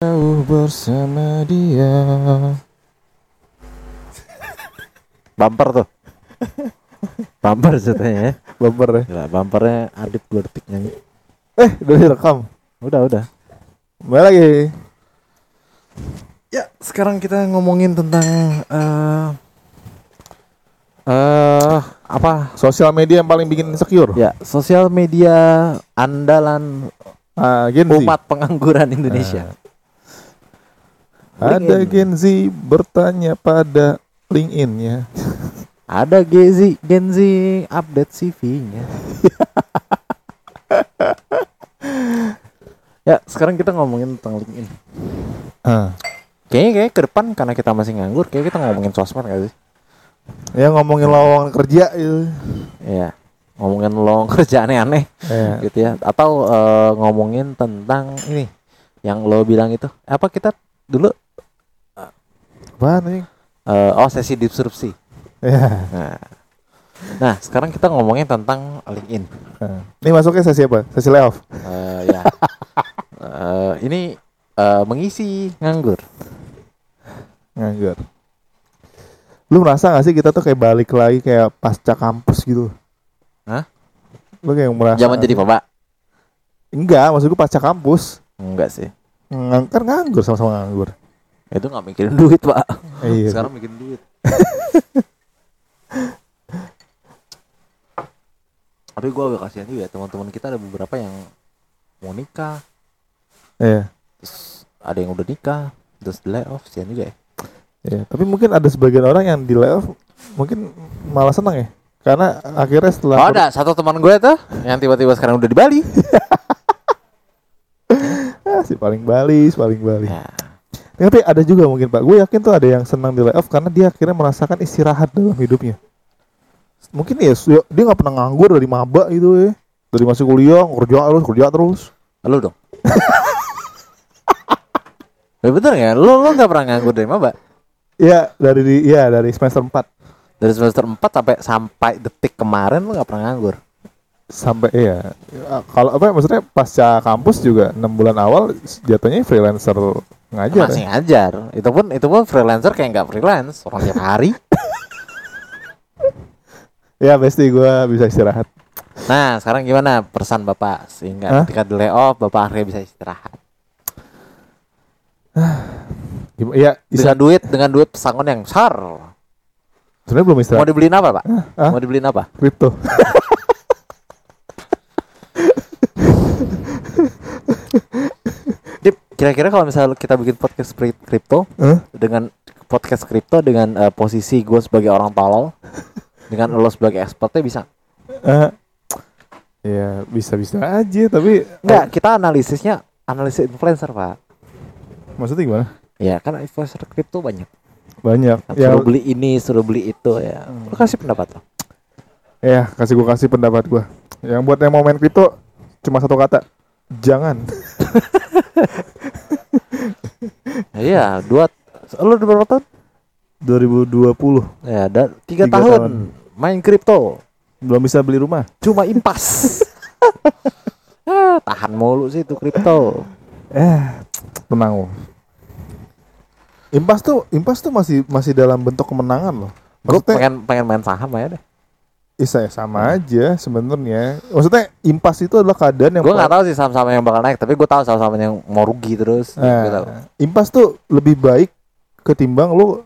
Jauh bersama dia. Bumper tuh. bumper ceritanya ya. Bumper ya. Gila, bumpernya Adit dua detik nyanyi. Eh, udah direkam. Udah, udah. Kembali lagi. Ya, sekarang kita ngomongin tentang eh Eh, apa? sosial media yang paling bikin insecure. Ya, sosial media andalan Gen Z. umat pengangguran Indonesia. Ada LinkedIn. Gen Z bertanya pada LinkedIn ya. Ada Gen Z, Gen Z update CV-nya. ya, sekarang kita ngomongin tentang LinkedIn. Ah. Kayaknya kayak ke depan karena kita masih nganggur, kayak kita ngomongin sosmed gak sih? Ya ngomongin lowongan kerja itu. Iya. Ngomongin lo kerja aneh-aneh Ya. gitu ya. Atau eh, ngomongin tentang ini yang lo bilang itu. Apa kita dulu Apaan nih? eh, oh sesi disrupsi. Ya. Nah. Nah, sekarang kita ngomongin tentang LinkedIn. Ah. Ini masuknya sesi apa? Sesi layoff. Eh, ya. Eh, ini eh, mengisi nganggur. Nganggur. Lu merasa gak sih kita tuh kayak balik lagi kayak pasca kampus gitu? Hah? Lu kayak merasa Zaman jadi bapak? Enggak, maksud gue pasca kampus Enggak sih. Ngang, Kan nganggur sama-sama nganggur Itu nggak mikirin duit, Pak. Iya Sekarang mikirin duit. Tapi gue agak kasihan juga ya teman-teman kita ada beberapa yang mau nikah, Iya terus ada yang udah nikah, terus di layoff, kasihan juga ya. Iya, tapi mungkin ada sebagian orang yang di layoff mungkin malah senang ya. Karena akhirnya setelah Oh, ada satu teman gue tuh yang tiba-tiba sekarang udah di Bali. Ah, si paling Bali, si paling Bali. Ya. Tapi ada juga mungkin Pak, gue yakin tuh ada yang senang di layoff karena dia akhirnya merasakan istirahat dalam hidupnya. Mungkin ya su- dia nggak pernah nganggur dari maba itu ya. Dari masih kuliah kerja terus kerja terus. Lu dong. Ya bener ya, lu lu nggak pernah nganggur dari maba? Iya dari di, ya dari semester 4 Dari semester 4 sampai sampai detik kemarin lu nggak pernah nganggur. sampai iya. Ya, Kalau apa maksudnya pasca kampus juga enam bulan awal jatuhnya freelancer ngajar. Masih ya. ngajar. Itu pun itu pun freelancer kayak nggak freelance, orang tiap hari. Ya pasti gue bisa istirahat. Nah, sekarang gimana pesan Bapak sehingga Hah? ketika di layoff Bapak akhirnya bisa istirahat. Ya, Dengan bisa, duit dengan duit pesangon yang besar. sebenarnya belum Mau istirahat. dibeliin apa, Pak? Hah? Mau dibeliin apa? Kripto. Kira-kira kalau misalnya kita bikin podcast kri- kripto Hah? dengan podcast kripto dengan eh, posisi gue sebagai orang tolol dengan lo sebagai expertnya bisa Eh, ya bisa-bisa aja, tapi Enggak, kita analisisnya analisis influencer, Pak. maksudnya gimana? Ya, kan influencer kripto banyak. Banyak. Ya, Suruh beli ini, suruh beli itu ya. Lo kasih pendapat lo. ya kasih gua kasih pendapat gua. Yang buat yang mau main kripto cuma satu kata, jangan. Iya, dua udah berapa tahun? 2020 Ya, ada tiga, Tiga tahun, tahun. main kripto, belum bisa beli rumah. cuma impas. Ah, tahan mulu sih itu kripto. Eh, tenang. Impas tuh, impas tuh masih masih dalam bentuk kemenangan loh. Gue pengen pengen main saham aja deh. Isa sama aja sebenarnya. Maksudnya impas itu adalah keadaan yang Gue nggak tahu sih saham-saham yang bakal naik, tapi gue tahu saham-saham yang mau rugi terus. Nah, Gua tahu. impas tuh lebih baik ketimbang lu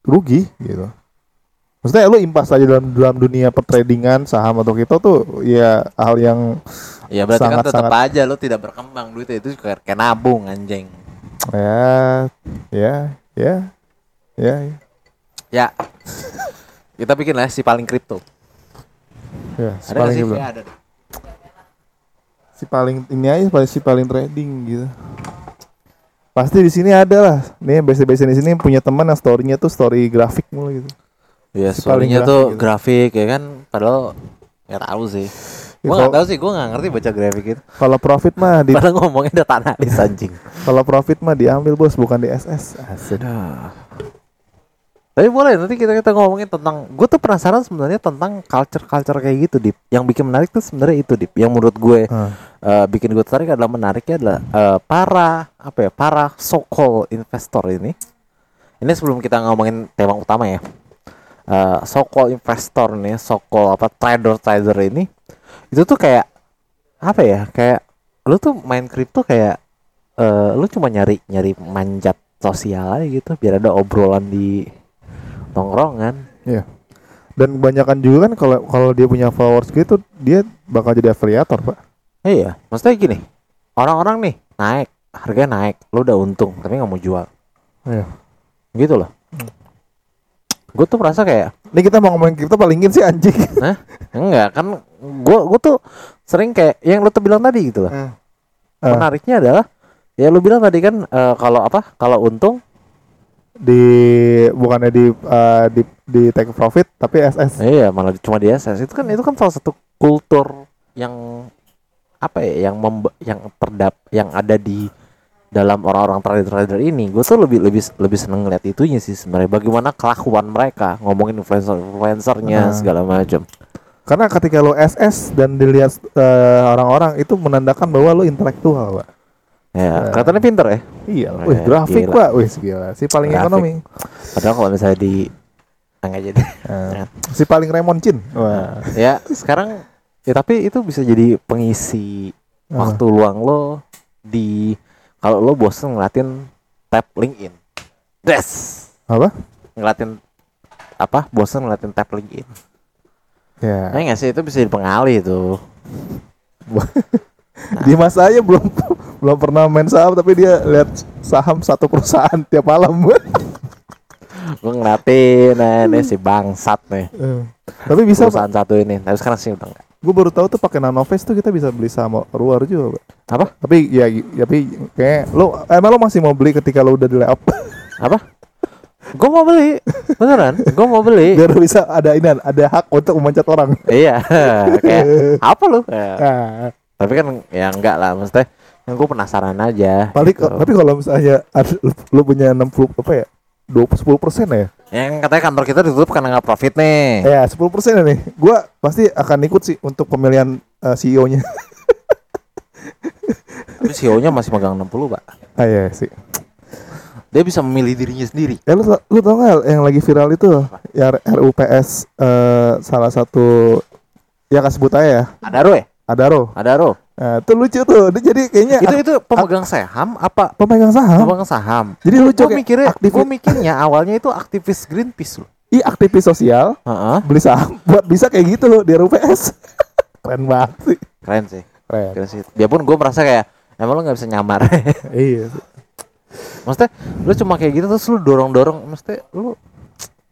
rugi gitu. Maksudnya lu impas aja dalam dalam dunia pertradingan saham atau kripto tuh ya hal yang Ya berarti kan sangat- tetap sangat- aja lo tidak berkembang duitnya itu kayak, kayak nabung anjing. ya ya ya ya, ya. Ya. Kita bikin lah si paling kripto. Ya si Ada paling sih? Ya, ada deh. si paling ini aja paling si paling trading gitu. Pasti di sini ada lah. Nih biasa-biasa di sini punya teman yang storynya tuh story grafik mulu gitu. Iya, Si story-nya grafik tuh gitu. grafik ya kan. Padahal nggak tahu sih. Ya, Gua nggak kalau- tahu sih, gua nggak ngerti baca grafik itu. Kalau profit mah di Padahal ngomongin data analis anjing. kalau profit mah diambil bos bukan di SS. Asik. Aduh. Tapi boleh nanti kita kita ngomongin tentang gue tuh penasaran sebenarnya tentang culture-culture kayak gitu Dip. Yang bikin menarik tuh sebenarnya itu Dip. Yang menurut gue Ah. eh, bikin gue tertarik adalah menariknya adalah eh, para apa ya para so-called investor ini. Ini sebelum kita ngomongin tema utama ya. Eh, so-called investor nih, so-called apa trader-trader ini itu tuh kayak apa ya? Kayak lu tuh main kripto kayak eh, lu cuma nyari nyari manjat sosial aja gitu biar ada obrolan di tongkrongan. Iya. Dan kebanyakan juga kan kalau kalau dia punya followers gitu dia bakal jadi afiliator, Pak. Iya, maksudnya gini, orang-orang nih naik, harganya naik, lu udah untung tapi nggak mau jual, Iya. gitu loh. Gue tuh merasa kayak, Ini kita mau ngomongin kripto palingin sih anjing. nah, enggak kan, gue gue tuh sering kayak yang lu tuh bilang tadi gitu loh. Ah. Menariknya adalah, ya lu bilang tadi kan eh, kalau apa, kalau untung, di bukannya di eh, di di take profit tapi SS. iya malah cuma di SS itu kan itu kan salah satu kultur yang apa ya, yang memba- yang terdap, yang ada di dalam orang-orang trader-trader ini gue tuh lebih lebih lebih seneng ngeliat itunya sih sebenarnya bagaimana kelakuan mereka ngomongin influencer influencernya Nah. segala macam Karena ketika lo SS dan dilihat eh, orang-orang itu menandakan bahwa lo intelektual, Pak. Ya kelihatannya pinter ya Iya, Oh, wih grafik, gila. Pak. Wih, gila. Si paling Grafik. ekonomi. padahal kalau misalnya di enggak jadi Eh, si paling Raymond Chin. Wah. ya sekarang ya tapi itu bisa jadi pengisi Apa? waktu luang lo di kalau lo bosen ngeliatin tab LinkedIn des Apa? ngeliatin apa bosen ngeliatin tab LinkedIn Ya. ya nggak sih itu bisa jadi pengalih itu Dimas aja belum belum pernah main saham tapi dia lihat saham satu perusahaan tiap malam. gue ngeliatin nah ini si bangsat nih. Eh, tapi bisa, perusahaan satu ini. Tapi sekarang sih udah enggak Gue baru tahu tuh pakai Nanovest tuh kita bisa beli saham luar juga, Pak. apa? Tapi ya tapi kayak lo emang lo masih mau beli ketika lo udah di layoff? Apa? Gue mau beli. Beneran? Gue mau beli. Biar bisa ada ini ada hak untuk memecat orang. iya. Kayak apa lu Ya, Nah, tapi kan ya enggak lah maksudnya kan gue penasaran aja paling gitu. tapi kalau misalnya lo punya 60 apa ya? 20 10 persen ya? yang katanya kantor kita ditutup karena nggak profit nih Ya 10 persen nih. Gua pasti akan ikut sih untuk pemilihan eh, CEO-nya. tapi CEO-nya masih megang 60 pak ah iya sih. dia bisa memilih dirinya sendiri Eh lu, lu tau gak yang lagi viral itu ya RUPS eh, salah satu ya kasih sebut aja ya Adaro ya Adaro. Adaro Nah, itu lucu tuh. Dia jadi kayaknya itu itu pemegang saham apa pemegang saham. pemegang saham Jadi lucu gue mikirnya gue mikirnya awalnya itu aktivis Greenpeace loh Ih, aktivis sosial Heeh. beli saham buat bisa kayak gitu loh di RUPS. Keren banget sih. keren sih Keren. keren sih biarpun gue merasa kayak emang lo nggak bisa nyamar iya. maksudnya lu cuma kayak gitu terus lu dorong dorong maksudnya lu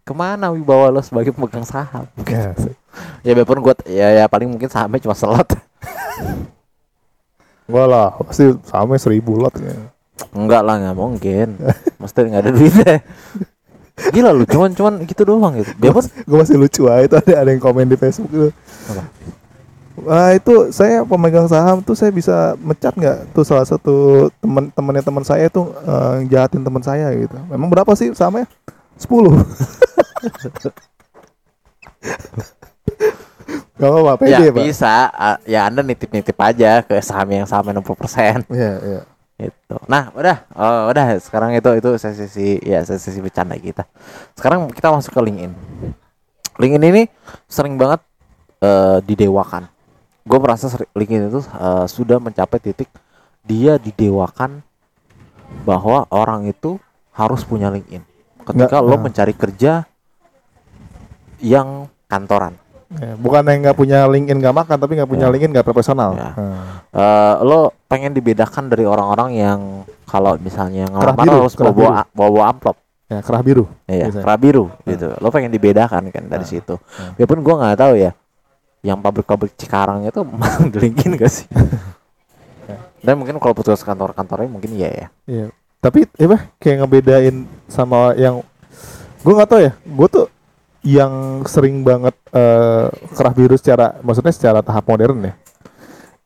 ke mana wibawa lo sebagai pemegang saham Ya, ya biarpun gue ya ya paling mungkin sahamnya cuma slot Enggak lah, pasti sahamnya seribu lot ya. enggak lah nggak mungkin maksudnya nggak ada duitnya gila lu cuman cuman gitu doang gitu biarpun gue masih lucu ah itu ada ada yang komen di Facebook itu. Apa? Wah itu saya pemegang saham tuh saya bisa mecat nggak tuh salah satu teman temannya teman saya tuh eh, jahatin teman saya gitu. Memang berapa sih sahamnya? 10 Gak apa-apa, pede ya pak bisa ya anda nitip nitip aja ke saham yang sama 60% Iya, iya Itu. Nah, udah, oh, udah. Sekarang itu itu sesi ya sesi bercanda kita. Sekarang kita masuk ke LinkedIn. LinkedIn ini sering banget eh, didewakan. Gue merasa seri- LinkedIn itu eh, sudah mencapai titik dia didewakan bahwa orang itu harus punya LinkedIn. Ketika Nggak, lo nah. mencari kerja yang kantoran. Ya, bukan yang nggak punya LinkedIn nggak makan tapi nggak punya Ya. LinkedIn nggak profesional Ya. Hmm. Eh, lo pengen dibedakan dari orang-orang yang kalau misalnya ngelamar biru, harus bawa bawa, bawa amplop. ya kerah biru Iya, kerah biru gitu. Lo pengen dibedakan kan dari Nah. situ. Nah. Biarpun gua nggak tahu ya, yang pabrik-pabrik Cikarang itu linkin gak sih? Dan mungkin kalau petugas kantor-kantornya mungkin iya ya. Iya. Tapi apa kayak ngebedain sama yang gue nggak tahu ya. Gue tuh yang sering banget eh, kerah biru secara maksudnya secara tahap modern ya.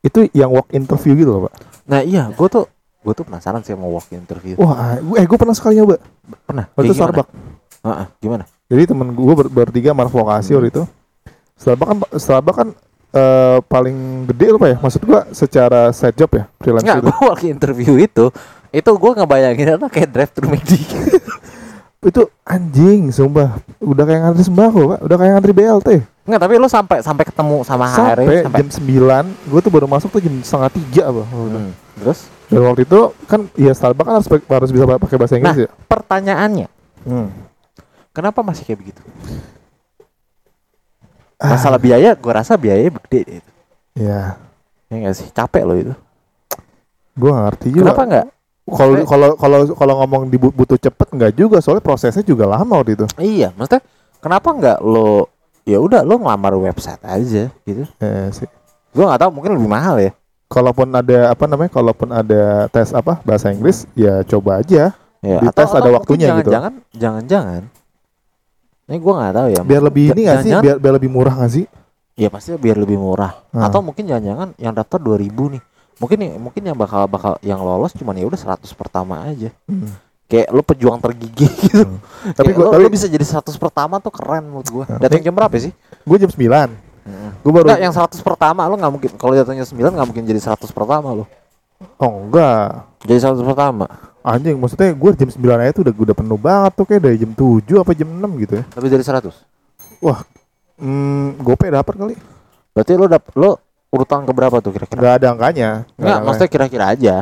Itu yang walk interview gitu loh, Pak. Nah iya, gue tuh gue tuh penasaran sih mau walk interview. Wah, gue eh gue pernah sekali nyoba. Pernah? Waktu Kayak gimana? Starbucks. Heeh, gimana? Jadi temen gue ber bertiga anak vokasi waktu itu. Starbucks kan Starbucks kan eh, paling gede apa ya? Maksud gua secara side job ya, freelance Enggak, itu. gue waktu interview itu itu gue ngebayangin itu kayak drive thru McD. Itu anjing, sumpah. Udah kayak ngantri sembako, Pak. Udah kayak ngantri BLT. Enggak, tapi lu sampai sampai ketemu sama Sampai sampai jam 9, gue tuh baru masuk tuh jam setengah tiga apa. Hmm, Terus Dan waktu itu kan ya Starbucks kan harus, harus bisa pakai bahasa Inggris Nah. ya. pertanyaannya, Hmm. kenapa masih kayak begitu? Ah. Masalah biaya, gue rasa biayanya gede deh itu. Ya, Ya enggak sih? Capek loh itu. gue gak ngerti juga. Kenapa enggak? Kalau kalau kalau kalau ngomong butuh cepet nggak juga, soalnya prosesnya juga lama waktu itu. Iya, maksudnya kenapa enggak lo ya udah lo ngelamar website aja gitu. Eh, sih. Gue nggak tahu mungkin lebih mahal ya. Kalaupun ada apa namanya, kalaupun ada tes apa bahasa Inggris, ya coba aja. Ya, Dites ada mungkin waktunya gitu. jangan-jangan, Jangan-jangan. Ini gue nggak tahu ya. Biar lebih ini nggak sih? Biar biar lebih murah nggak sih? Ya pasti biar lebih murah. Hmm. Atau mungkin jangan-jangan yang daftar 2000 nih. Mungkin nih- mungkin yang bakal bakal yang lolos cuman ya udah 100 pertama aja. Hmm. Kayak lu pejuang tergigih gitu. Hmm. Tapi gua lu, tapi lu bisa jadi 100 pertama tuh keren menurut gua. Nah, Datang jam berapa sih? gue jam 9 Gue baru Enggak, yang 100 pertama lu nggak mungkin kalau datangnya 9 nggak mungkin jadi 100 pertama lu. Oh enggak. Jadi 100 pertama. Anjing, maksudnya gue jam 9 aja tuh udah udah penuh banget tuh kayak dari jam 7 apa jam 6 gitu ya. Lebih dari 100. Hmm, gope dapat kali. Berarti lu dap lu urutan ke berapa tuh kira-kira? Enggak ada angkanya. Nggak Enggak, ada maksudnya kira-kira aja.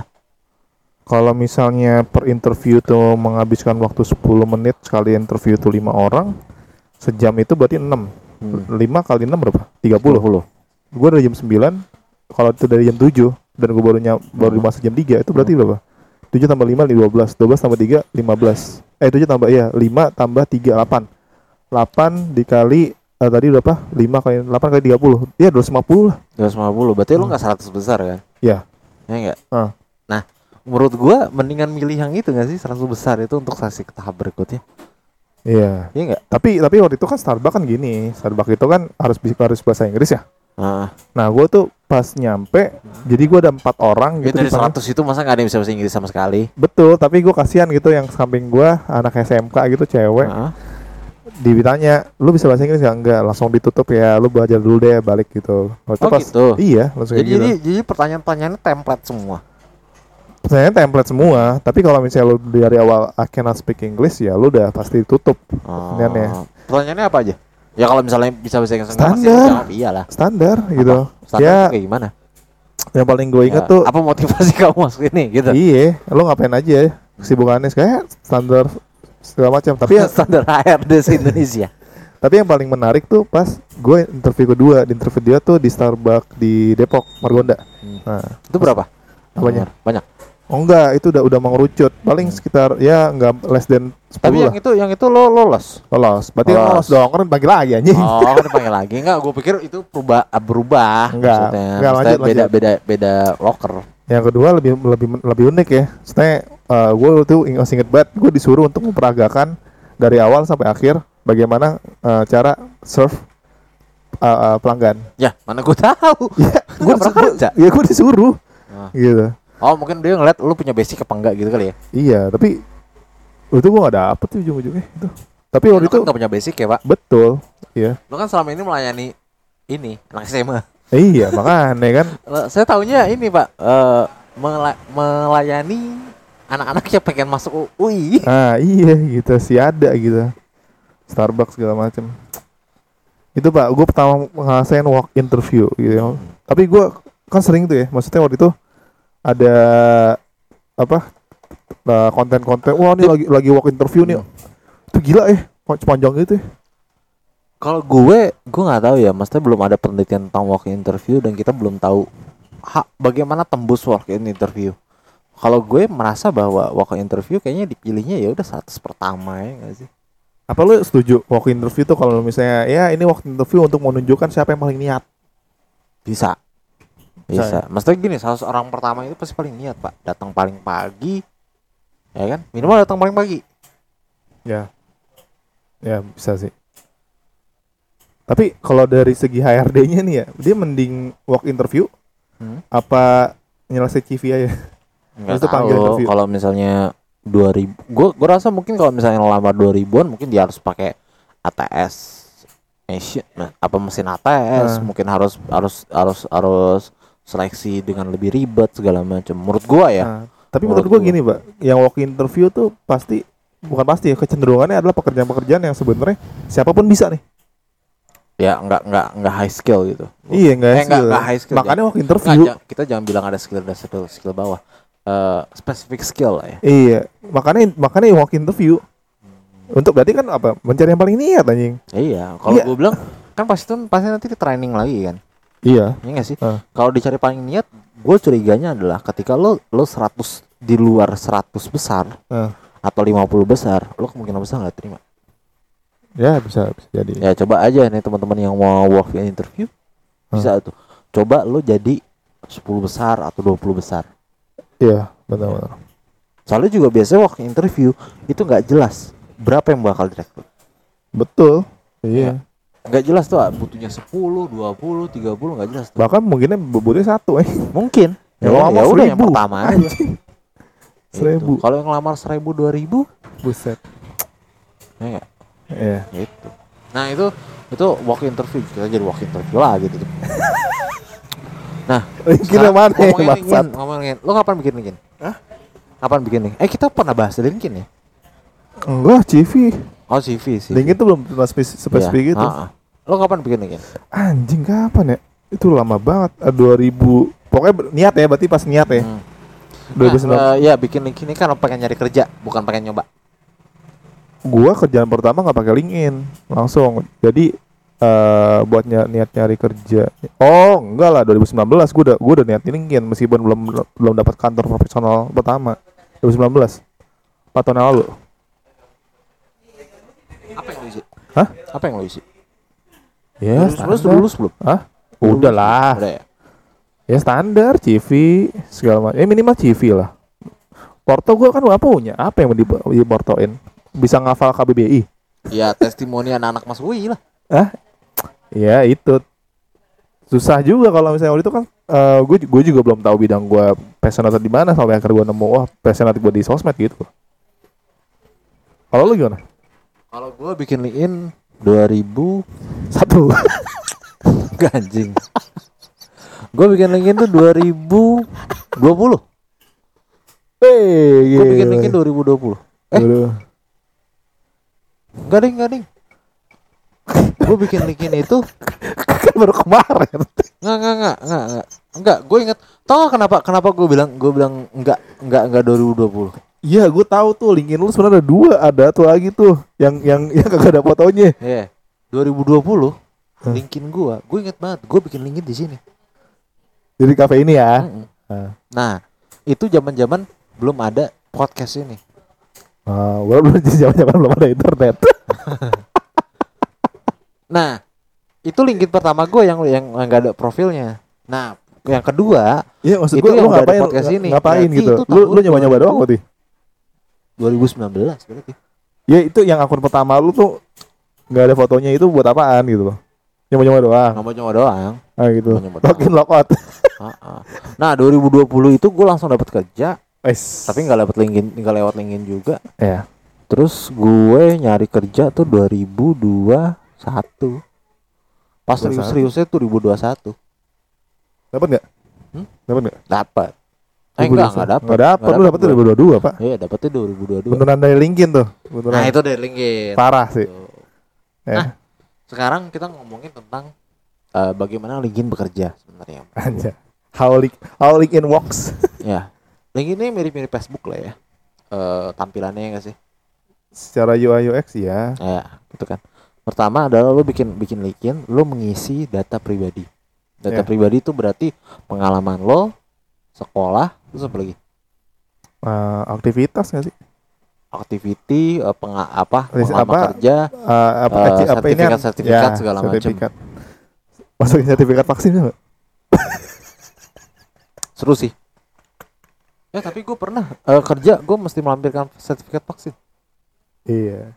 Kalau misalnya per interview tuh menghabiskan waktu 10 menit sekali interview tuh lima orang, sejam itu berarti 6. Hmm. 5 kali 6 berapa? 30. 30. Gue dari jam 9, kalau itu dari jam 7 dan gue baru nyam, baru masuk jam 3 itu berarti berapa? 7 tambah 5 12, 12 tambah 3 15. Eh 7 tambah iya 5 tambah 3 8. 8 dikali eh, tadi berapa? 5 kali 8 kali 30. Iya 250 lah. 250. Berarti lu Hmm. nggak 100 besar kan? Iya. Ya enggak? Ah. Nah, menurut gua mendingan milih yang itu nggak sih 100 besar itu untuk sesi ke tahap berikutnya. Iya. Iya enggak? Tapi tapi waktu itu kan Starbucks kan gini, Starbucks itu kan harus bisa harus bahasa Inggris ya. Heeh. Nah, gue tuh pas nyampe, jadi gue ada empat orang Ya, gitu. dari di sana. 100 itu masa nggak ada yang bisa bahasa Inggris sama sekali? Betul, tapi gue kasihan gitu yang samping gue anak SMK gitu cewek. Heeh. Ditanya, lu bisa bahasa Inggris nggak? Enggak, langsung ditutup ya. Lu belajar dulu deh, balik gitu. Waktu Oh, gitu? Iya, langsung Jadi, gitu. jadi jadi pertanyaan-pertanyaannya template semua. Pertanyaannya template semua, tapi kalau misalnya lu dari awal I cannot speak English ya, lu udah pasti tutup Oh. Pertanyaannya. Pertanyaannya apa aja? Ya kalau misalnya bisa bahasa Inggris pasti Standar. lu iyalah. standar gitu. Standar Ya, kayak gimana? yang paling gue inget Ya, tuh apa motivasi kamu masuk ini gitu? Iya, lo ngapain aja ya? Kesibukannya kayak standar segala macam. Tapi ya, standar HRD se Indonesia. tapi yang paling menarik tuh pas gue interview kedua, di interview dia tuh di Starbucks di Depok, Margonda. Hmm. Nah, Itu berapa? apanya? Banyak. Oh enggak, itu udah udah mengerucut. Paling sekitar ya enggak less than 10 Tapi lah. yang itu yang itu lo lolos. Lolos. Berarti Lolos. lolos dong, kan panggil lagi anjing. Oh, kan dipanggil lagi. Enggak, gue pikir itu berubah berubah Enggak, maksudnya. enggak, Maksudnya lanjut, beda lanjut. beda beda locker. Yang kedua lebih lebih lebih unik ya. Maksudnya eh, gue tuh ing- masih inget banget, gue disuruh untuk memperagakan dari awal sampai akhir bagaimana eh, cara serve eh, eh, pelanggan. Ya, mana gue tahu. Ya, gue pernah kerja. Ya gue disuruh. Ah. Gitu. Oh, mungkin dia ngeliat lu punya basic apa enggak gitu kali ya. Iya, tapi itu gue gak dapet tuh ujung-ujungnya itu. Tapi Lu waktu itu kan enggak punya basic ya, Pak. betul. Iya. Lu kan selama ini melayani ini anak SMA. Eh, iya, makanya kan. Lah, Saya tahunya ini, Pak. eh mela- melayani anak-anak yang pengen masuk UI. Ah, iya gitu, si ada gitu. Starbucks segala macem. Itu Pak, gue pertama ngerasain walk interview gitu. Tapi gue kan sering tuh ya, maksudnya waktu itu ada apa eh, konten-konten wah ini lagi lagi walk interview nih itu gila eh panjang gitu ya. Kalau gue, gue nggak tahu ya. Maksudnya belum ada penelitian tentang walk in interview dan kita belum tahu ha, bagaimana tembus walk in interview. Kalau gue merasa bahwa walk in interview kayaknya dipilihnya ya udah 100 pertama ya nggak sih? apa lu setuju walk interview tuh kalau misalnya ya ini walk interview untuk menunjukkan siapa yang paling niat Bisa. Bisa Bisa. Maksudnya gini, salah orang pertama itu pasti paling niat, Pak. Datang paling pagi. Ya kan? Minimal datang paling pagi. ya ya bisa sih tapi kalau dari segi HRD-nya nih ya dia mending walk interview Hmm. apa nyelesain CV aja Enggak itu panggil tahu interview. kalau misalnya 2000 gue gue rasa mungkin kalau misalnya lamar 2000-an mungkin dia harus pakai ATS mesin nah, apa mesin ATS Hmm. mungkin harus harus harus harus seleksi dengan lebih ribet segala macam menurut gua ya Nah, tapi Menurut menurut gua gua. gini, Pak, yang walk interview tuh pasti bukan pasti ya kecenderungannya adalah pekerjaan-pekerjaan yang sebenarnya siapa pun bisa nih. Ya nggak nggak nggak high skill gitu Iya, enggak Eh, nggak- nggak high skill, Makanya walk Nggak, interview. kita jangan bilang ada skill dasar skill, skill bawah Eh spesifik skill lah ya Iya, makanya makanya walk interview. Untuk berarti kan apa? Mencari yang paling niat anjing. iya kalau Iya. gua bilang kan pasti tuh pasti nanti di training lagi kan Iya. Iya gak sih? Ah. Kalau dicari paling niat, gue curiganya adalah ketika lo lo 100 di luar 100 besar Ah. atau 50 besar, lo kemungkinan besar nggak terima. Ya bisa bisa jadi. Ya coba aja nih teman-teman yang mau walk in interview bisa tuh. Coba lo jadi 10 besar atau 20 besar. Iya, benar-benar. Soalnya juga biasanya in interview itu nggak jelas berapa yang bakal direkrut. Betul. Iya. Nggak jelas tuh ah, butuhnya 10, 20, 30 nggak jelas tuh. Bahkan mungkinnya bobotnya satu eh. Mungkin. Ya, Ya, ya udah yang seribu. pertama aja. Gitu. Seribu. Kalau yang lamar 1000 2000 Buset. ya Iya. gitu nah itu itu walk interview kita jadi walk interview lah gitu nah Kira sekarang mana ya, ngomongin ngomongin lo kapan bikin LinkedIn Hah? kapan bikin LinkedIn eh kita pernah bahas LinkedIn ya Enggak, CV. oh CV sih LinkedIn tuh belum pernah spesifik, spesifik gitu. lo kapan bikin LinkedIn Anjing kapan ya? Itu lama banget. Eh, 2000 pokoknya ber- niat ya, berarti pas niat ya. Hmm. 2019. Nah, eh, ya bikin LinkedIn ini kan pengen nyari kerja bukan pengen nyoba gua kerjaan pertama nggak pakai LinkedIn langsung. Jadi eh buat ny- niat nyari kerja. Oh enggak lah 2019 gua udah gua udah niat LinkedIn meskipun belum belum dapat kantor profesional pertama. 2019 empat tahun yang lalu. Apa yang lo isi? Hah? apa yang lo isi? Ya 2019 standar. udah lulus belum? Hah? udah lah. Udah ya? Ya standar CV segala macam. Ya minimal CV lah. Porto gua kan nggak punya. Apa yang mau di, diportoin bisa ngafal KBBI ya testimoni anak-anak mas UI lah Ah, ya itu susah juga kalau misalnya waktu itu kan gue gue juga belum tahu bidang gue passionate di mana sampai akhirnya gue nemu wah passionate gue di sosmed gitu. Kalau lu gimana? kalau gue bikin LinkedIn 2000 Satu. Gak anjing Gue bikin LinkedIn tuh 2020 Eh, Gue bikin LinkedIn 2020 Eh. Gak ding Gue bikin LinkedIn itu. Kan baru kemarin. Nggak nggak nggak nggak nggak. Enggak gue inget Tau kenapa Kenapa gue bilang Gue bilang Enggak Enggak Enggak 2020 Iya, gue tahu tuh. LinkedIn lu sebenarnya ada dua, ada tuh lagi tuh. Yang yang yang kagak ada fotonya. Iya. 2020 Hmm. LinkedIn gue Gue inget banget. Gue bikin LinkedIn di sini. Jadi kafe ini ya. Mm-mm. Ah. Nah Itu zaman zaman Belum ada podcast ini Ah, gua belum zaman-zaman belum ada internet. Nah, itu LinkedIn pertama gue yang yang nggak ada profilnya. Nah, yang kedua Iya, maksud Itu gue yang lu ngapain podcast ini. ngapain Berarti gitu. itu Lu lu nyoba-nyoba 2000. doang berarti. 2019 berarti. Ya itu yang akun pertama lu tuh nggak ada fotonya itu buat apaan gitu loh. Nyoba-nyoba doang. Nyoba-nyoba doang. Ah gitu. Login logout. Ah. Nah, 2020 itu gue langsung dapat kerja, Wes. tapi nggak dapat LinkedIn, nggak lewat LinkedIn juga. ya. Terus gue nyari kerja tuh 2021. Pas 21. serius-seriusnya tuh 2021. Dapat nggak? Hmm? Dapat nggak? Dapat. Eh enggak, enggak dapat. Enggak dapat. Lu dapat tuh 2022, Pak. Iya, dapetnya 2022. Beneran dari LinkedIn tuh. Beneran. Nah, itu dari LinkedIn. parah sih. Tuh. Ya. Nah. Sekarang kita ngomongin tentang eh, bagaimana LinkedIn bekerja sebenarnya. Anjay. How, link, how LinkedIn works. ya, LinkedIn ini mirip-mirip Facebook lah ya. Eh, tampilannya ya nggak sih? Secara UI UX ya. Ya, gitu kan. Pertama adalah lo bikin bikin LinkedIn, lo mengisi data pribadi. Data Ya. pribadi itu berarti pengalaman lo, sekolah, terus apa lagi? Eh, aktivitas nggak sih? Activity, eh, penga- apa, pengalaman apa? kerja, Eh, apa, Eh, kecil- apa ini kan? sertifikat-sertifikat segala macam. sertifikat. Masukin sertifikat vaksin nggak? seru sih. Ya tapi gue pernah eh, kerja, gue mesti melampirkan sertifikat vaksin. Iya.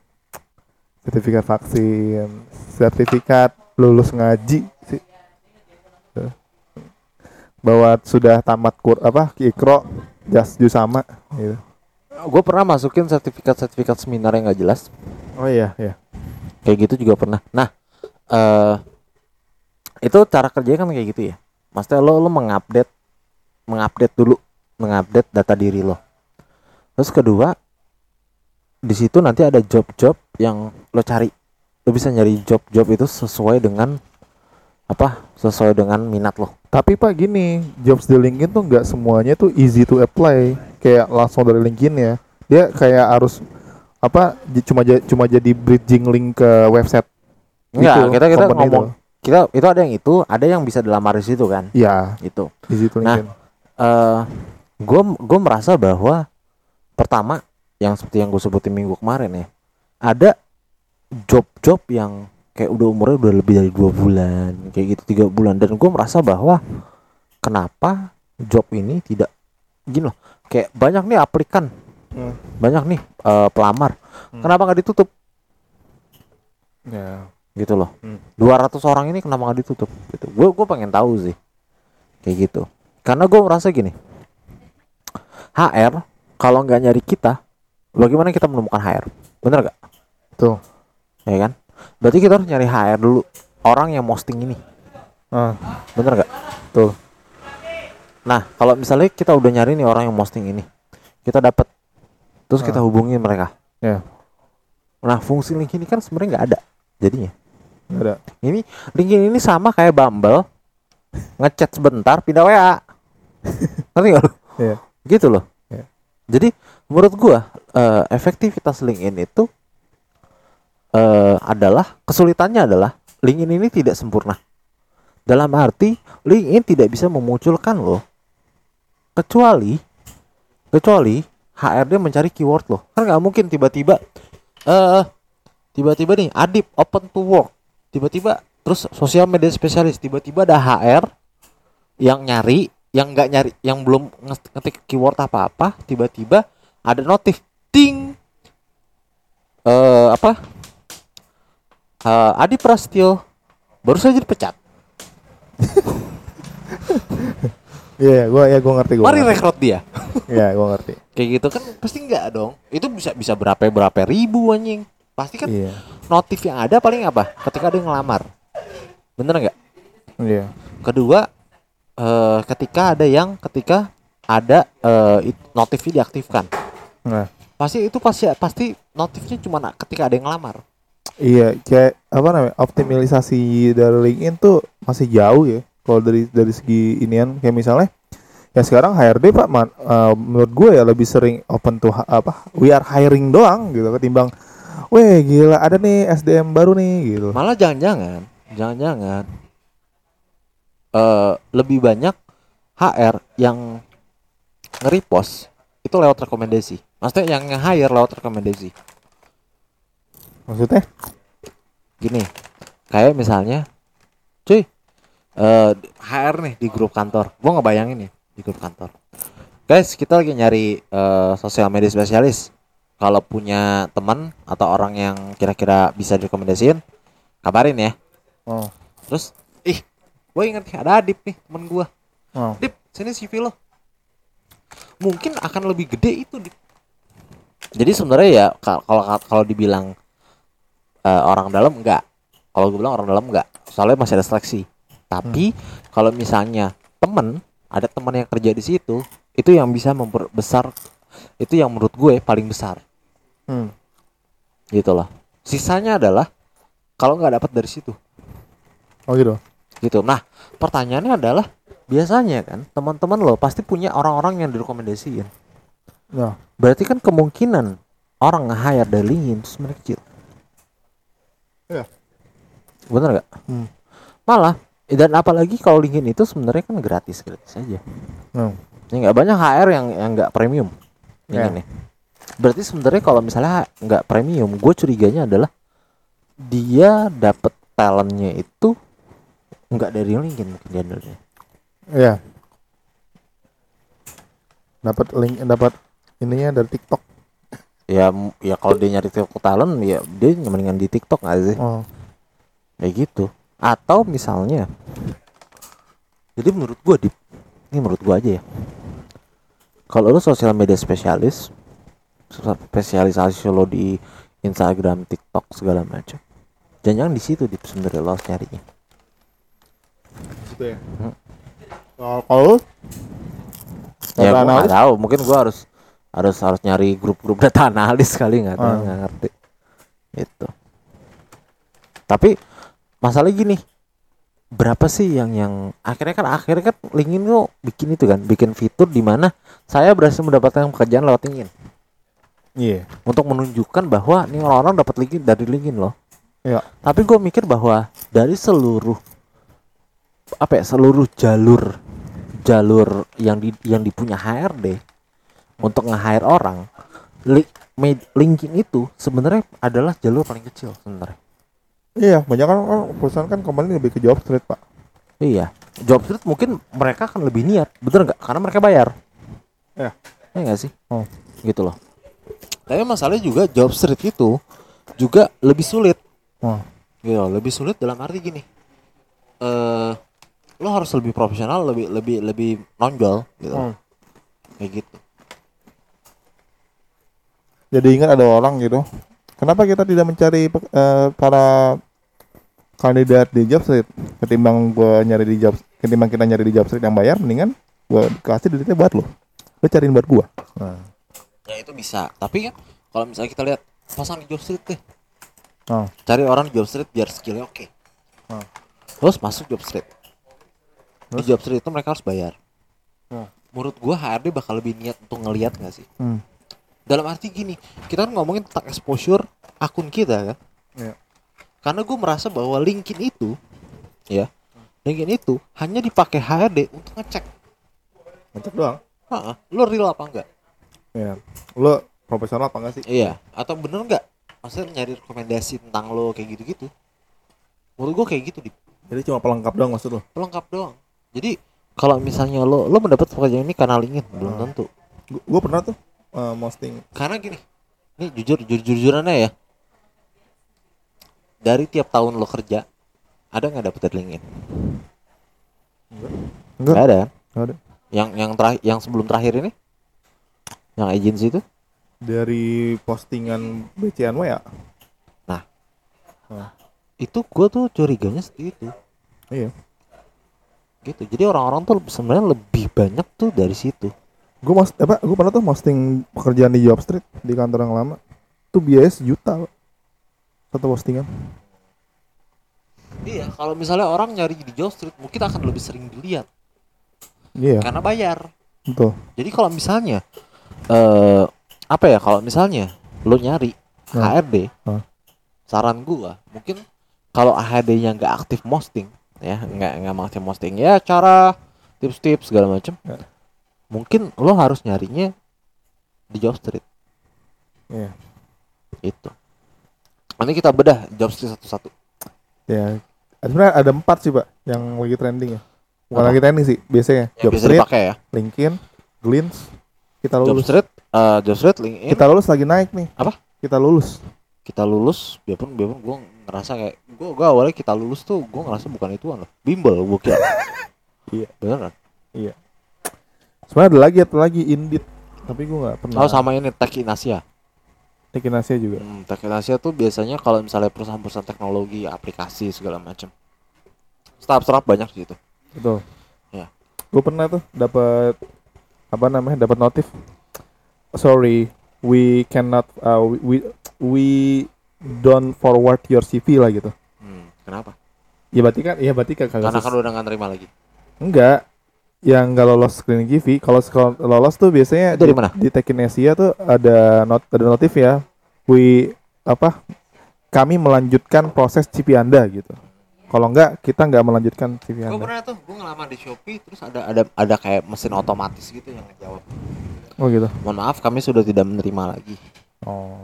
Sertifikat vaksin, sertifikat lulus ngaji sih. Bahwa sudah tamat kur apa ikro jas sama gitu. gue pernah masukin sertifikat-sertifikat seminar yang gak jelas Oh iya, iya. kayak gitu juga pernah nah eh itu cara kerjanya kan kayak gitu ya maksudnya lo lo mengupdate mengupdate dulu mengupdate data diri lo terus kedua di situ nanti ada job-job yang lo cari lo bisa nyari job-job itu sesuai dengan apa sesuai dengan minat lo Tapi Pak gini, jobs di LinkedIn tuh nggak semuanya tuh easy to apply. Kayak langsung dari LinkedIn ya. Dia kayak harus apa cuma cuma jadi bridging link ke website. Enggak, Gitu, kita kita ngomong kita itu ada yang itu ada yang bisa dilamar di situ kan Iya, itu easy to Nah, LinkedIn. eh gue gue merasa bahwa pertama yang seperti yang gue sebutin minggu kemarin ya ada job-job yang kayak udah umurnya udah lebih dari dua bulan kayak gitu tiga bulan dan gue merasa bahwa kenapa job ini tidak gini loh kayak banyak nih aplikan Hmm. banyak nih eh, pelamar Hmm. kenapa nggak ditutup Ya. gitu loh Hmm. 200 orang ini kenapa nggak ditutup gitu gue gue pengen tahu sih kayak gitu karena gue merasa gini HR kalau nggak nyari kita bagaimana kita menemukan HR bener gak Tuh. ya kan berarti kita harus nyari HR dulu orang yang posting ini Ah, bener gak tuh. nah kalau misalnya kita udah nyari nih orang yang posting ini kita dapat terus kita Ah. hubungin mereka Ya. nah fungsi link ini kan sebenarnya nggak ada jadinya Nggak ada. Ini LinkedIn ini sama kayak Bumble. Ngechat sebentar pindah WA. Ngerti gak lu? Iya. Gitu loh. Iya. Jadi menurut gua eh, efektivitas LinkedIn itu eh adalah kesulitannya adalah LinkedIn ini tidak sempurna. Dalam arti LinkedIn tidak bisa memunculkan loh kecuali kecuali HRD mencari keyword loh. Kan nggak mungkin tiba-tiba eh tiba-tiba nih Adip open to work tiba-tiba terus sosial media spesialis tiba-tiba ada HR yang nyari yang nggak nyari yang belum nge- ngetik keyword apa-apa tiba-tiba ada notif ting eh apa Eh, Adi Prasetyo baru saja dipecat Iya, gua ya gua ngerti gua. mari ngerti. rekrut dia Iya, gua ngerti. kayak gitu kan pasti nggak dong itu bisa bisa berapa berapa ribu anjing pasti kan Iya. notif yang ada paling apa ketika ada yang ngelamar bener nggak Iya. kedua eh, ketika ada yang ketika ada eh, it- notifnya diaktifkan Nah, pasti itu pasti pasti notifnya cuma ketika ada yang ngelamar iya kayak apa namanya? Optimalisasi dari LinkedIn tuh masih jauh ya. Kalau dari dari segi inian kayak misalnya ya sekarang HRD Pak man, eh, menurut gue ya lebih sering open to apa? We are hiring doang gitu ketimbang Weh gila ada nih SDM baru nih gitu. malah jangan-jangan jangan-jangan eh lebih banyak HR yang nge-repost itu lewat rekomendasi. Maksudnya yang nge-hire lewat rekomendasi. Maksudnya? gini kayak misalnya cuy eh HR nih di grup kantor. Gua ngebayangin nih di grup kantor. Guys kita lagi nyari eh, sosial media spesialis. Kalau punya teman atau orang yang kira-kira bisa direkomendasiin kabarin ya. Oh. terus gue inget nih, ada Adip nih temen gua. Oh. Dip sini CV lo. Mungkin akan lebih gede itu Dip. jadi sebenarnya ya ka- kalau kalau dibilang eh, orang dalam enggak. Kalau gue bilang orang dalam enggak. Soalnya masih ada seleksi. Tapi kalau misalnya temen ada teman yang kerja di situ itu yang bisa memperbesar itu yang menurut gue paling besar. Hmm. gitu loh. Sisanya adalah kalau nggak dapat dari situ. Oh gitu. Gitu nah pertanyaannya adalah biasanya kan teman-teman lo pasti punya orang-orang yang direkomendasiin Nah, berarti kan kemungkinan orang nge-hire dari LinkedIn itu sebenarnya kecil Iya. bener nggak Hmm. malah dan apalagi kalau LinkedIn itu sebenarnya kan gratis gratis aja Hmm. ya nggak banyak HR yang yang nggak premium Iya. ini nih berarti sebenarnya kalau misalnya nggak premium gue curiganya adalah dia dapat talentnya itu nggak dari LinkedIn mungkin dia ambilnya. Iya. Dapat link dapat ininya dari TikTok. ya ya kalau dia nyari TikTok talent ya dia mendingan di TikTok nggak sih Oh. kayak gitu atau misalnya jadi menurut gua di ini menurut gua aja ya kalau lu sosial media spesialis spesialisasi lo di Instagram, TikTok segala macam. Jangan-jangan di situ di sebenarnya lo harus nyarinya. Gitu ya. Hmm. Kalau kalau Ya gua nggak tahu, mungkin gua harus harus harus nyari grup-grup data analis kali nggak tahu Ah. nggak ngerti. Itu. Tapi masalah gini, berapa sih yang yang akhirnya kan akhirnya kan LinkedIn tuh bikin itu kan, bikin fitur di mana saya berhasil mendapatkan pekerjaan lewat LinkedIn Iya. untuk menunjukkan bahwa nih orang-orang dapat LinkedIn dari LinkedIn loh. Iya. Tapi gue mikir bahwa dari seluruh apa ya seluruh jalur jalur yang di yang dipunya HRD untuk nge-hire orang, li, LinkedIn itu sebenarnya adalah jalur paling kecil sebenarnya. Iya, banyak kan perusahaan kan kembali lebih ke job street, Pak. Iya, job street mungkin mereka akan lebih niat, bener nggak? Karena mereka bayar. Ya. Iya nggak sih? Oh. Gitu loh. Tapi masalahnya juga job street itu juga lebih sulit. Oh. Gitu, loh, lebih sulit dalam arti gini. Eh, lo harus lebih profesional, lebih lebih lebih nonjol gitu. Hmm. Kayak gitu. Jadi ingat ada orang gitu. Kenapa kita tidak mencari eh, para kandidat di job street ketimbang gua nyari di job ketimbang kita nyari di job street yang bayar mendingan gua kasih duitnya buat lo. Lo cariin buat gua. Nah. Ya itu bisa. Tapi kan kalau misalnya kita lihat pasang di job street deh. Oh. Cari orang di job street biar skillnya oke. Oh. Terus masuk job street. Di Terus? job street itu mereka harus bayar. Oh. Menurut gua HRD bakal lebih niat untuk ngelihat nggak sih? Hmm. Dalam arti gini, kita kan ngomongin tentang exposure akun kita kan. Iya. Karena gue merasa bahwa LinkedIn itu, ya, LinkedIn itu hanya dipakai HRD untuk ngecek, Ngecek doang. "Ah, lo real apa enggak? Iya. Lo profesional apa enggak sih? Iya, atau bener nggak? Maksudnya nyari rekomendasi tentang lo kayak gitu-gitu. Menurut gue kayak gitu di Jadi cuma pelengkap doang maksud lo. pelengkap doang. Jadi kalau misalnya lo lo mendapat pekerjaan ini karena LinkedIn belum Hmm. tentu. Gua pernah tuh eh, posting Karena gini, ini jujur jujur jujurannya ya. Dari tiap tahun lo kerja, ada nggak dapet dari LinkedIn? Enggak. Nggak ada kan? Nggak ada. Yang yang terakhir yang sebelum terakhir ini, yang agensi itu, dari postingan BCNW ya. itu gue tuh curiganya seperti itu. Iya. Gitu. Jadi orang-orang tuh sebenarnya lebih banyak tuh dari situ. Gue mas apa? Gue pernah tuh posting pekerjaan di job street di kantor yang lama. Tuh biaya sejuta Pak. satu postingan. Iya, kalau misalnya orang nyari di job street mungkin akan lebih sering dilihat Iya, karena bayar. betul. Jadi kalau misalnya eh apa ya kalau misalnya lo nyari Nah. HRD, Nah. saran gua mungkin kalau HRD-nya nggak aktif posting ya, nggak nggak aktif posting ya cara tips-tips segala macam. Ya. Mungkin lo harus nyarinya di job street Iya. itu. Nanti kita bedah job street satu-satu. Ya. Sebenarnya ada empat sih pak yang lagi trending ya. Bukan Apa? lagi trending sih, biasanya Yang job bisa street, dipakai ya. LinkedIn, Glints. Kita Job lulus. street, eh, job street, LinkedIn. Kita lulus lagi naik nih. Apa? Kita lulus. kita lulus biarpun biarpun gue ngerasa kayak gue gue awalnya kita lulus tuh gue ngerasa bukan itu loh bimbel gue kira Iya. beneran Sebenarnya ada lagi ada lagi Indit. Tapi gue nggak pernah. oh sama ini Tech in Asia Asia juga. hmm, Tech in Asia tuh biasanya kalau misalnya perusahaan-perusahaan teknologi aplikasi segala macam startup banyak di situ Betul. Ya. Gue pernah tuh dapat apa namanya? Dapat notif. Sorry, we cannot uh, we, we we don't forward your CV lah gitu. hmm, kenapa? Ya berarti kan, ya berarti kan kagak karena kan udah nggak terima lagi? Enggak. Yang nggak lolos screening CV kalau lolos tuh biasanya Dari di, mana? di Tekin Asia tuh ada not ada notif ya. We apa kami melanjutkan proses CV Anda gitu. Kalau enggak kita nggak melanjutkan CV gue Anda. pernah tuh gue ngelamar di Shopee terus ada ada ada kayak mesin otomatis gitu yang ngejawab. Oh gitu. Mohon maaf kami sudah tidak menerima lagi. Oh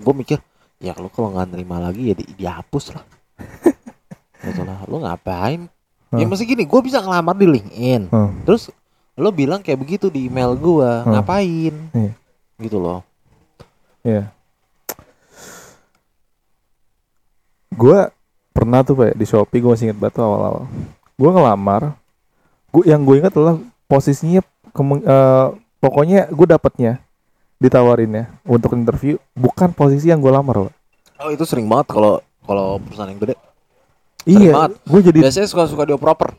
gue mikir ya lu kalau nggak nerima lagi ya di, dihapus lah gitu lah lu ngapain ya Hmm. mesti gini gue bisa ngelamar di LinkedIn Hmm. terus lo bilang kayak begitu di email gua Hmm. ngapain Iya. gitu loh Iya. Gua pernah tuh pak di Shopee gue masih inget banget awal-awal. Gue ngelamar. Gue yang gue ingat adalah posisinya eh, pokoknya gue dapatnya ditawarinnya untuk interview bukan posisi yang gue lamar Pak. Oh itu sering banget kalau kalau perusahaan yang gede. Sering iya banget. gue jadi Biasanya suka-suka dioper-oper.